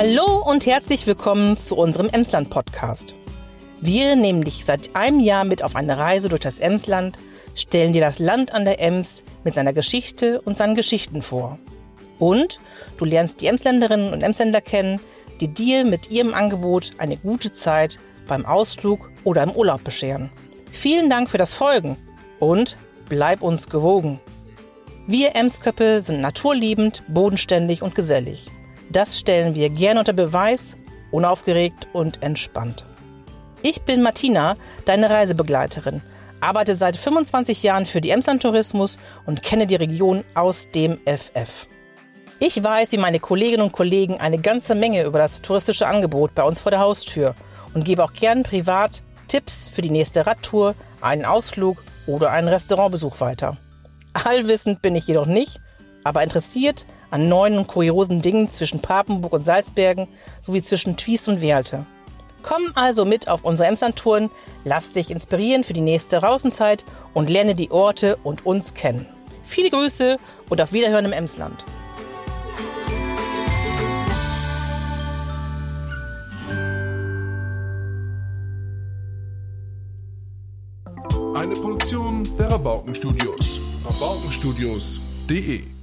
Hallo und herzlich willkommen zu unserem Emsland Podcast. Wir nehmen dich seit einem Jahr mit auf eine Reise durch das Emsland, stellen dir das Land an der Ems mit seiner Geschichte und seinen Geschichten vor. Und du lernst die Emsländerinnen und Emsländer kennen, die dir mit ihrem Angebot eine gute Zeit beim Ausflug oder im Urlaub bescheren. Vielen Dank für das Folgen und bleib uns gewogen. Wir Emsköppe sind naturliebend, bodenständig und gesellig. Das stellen wir gerne unter Beweis, unaufgeregt und entspannt. Ich bin Martina, deine Reisebegleiterin, arbeite seit 25 Jahren für die Emsland Tourismus und kenne die Region aus dem FF. Ich weiß, wie meine Kolleginnen und Kollegen eine ganze Menge über das touristische Angebot bei uns vor der Haustür und gebe auch gern privat Tipps für die nächste Radtour, einen Ausflug oder einen Restaurantbesuch weiter. Allwissend bin ich jedoch nicht, aber interessiert an neuen und kuriosen Dingen zwischen Papenburg und Salzbergen sowie zwischen Twies und Werlte. Komm also mit auf unsere Emsland-Touren, lass dich inspirieren für die nächste Rausenzeit und lerne die Orte und uns kennen. Viele Grüße und auf Wiederhören im Emsland. Eine Produktion der Rabaukenstudios. Rabaukenstudios.de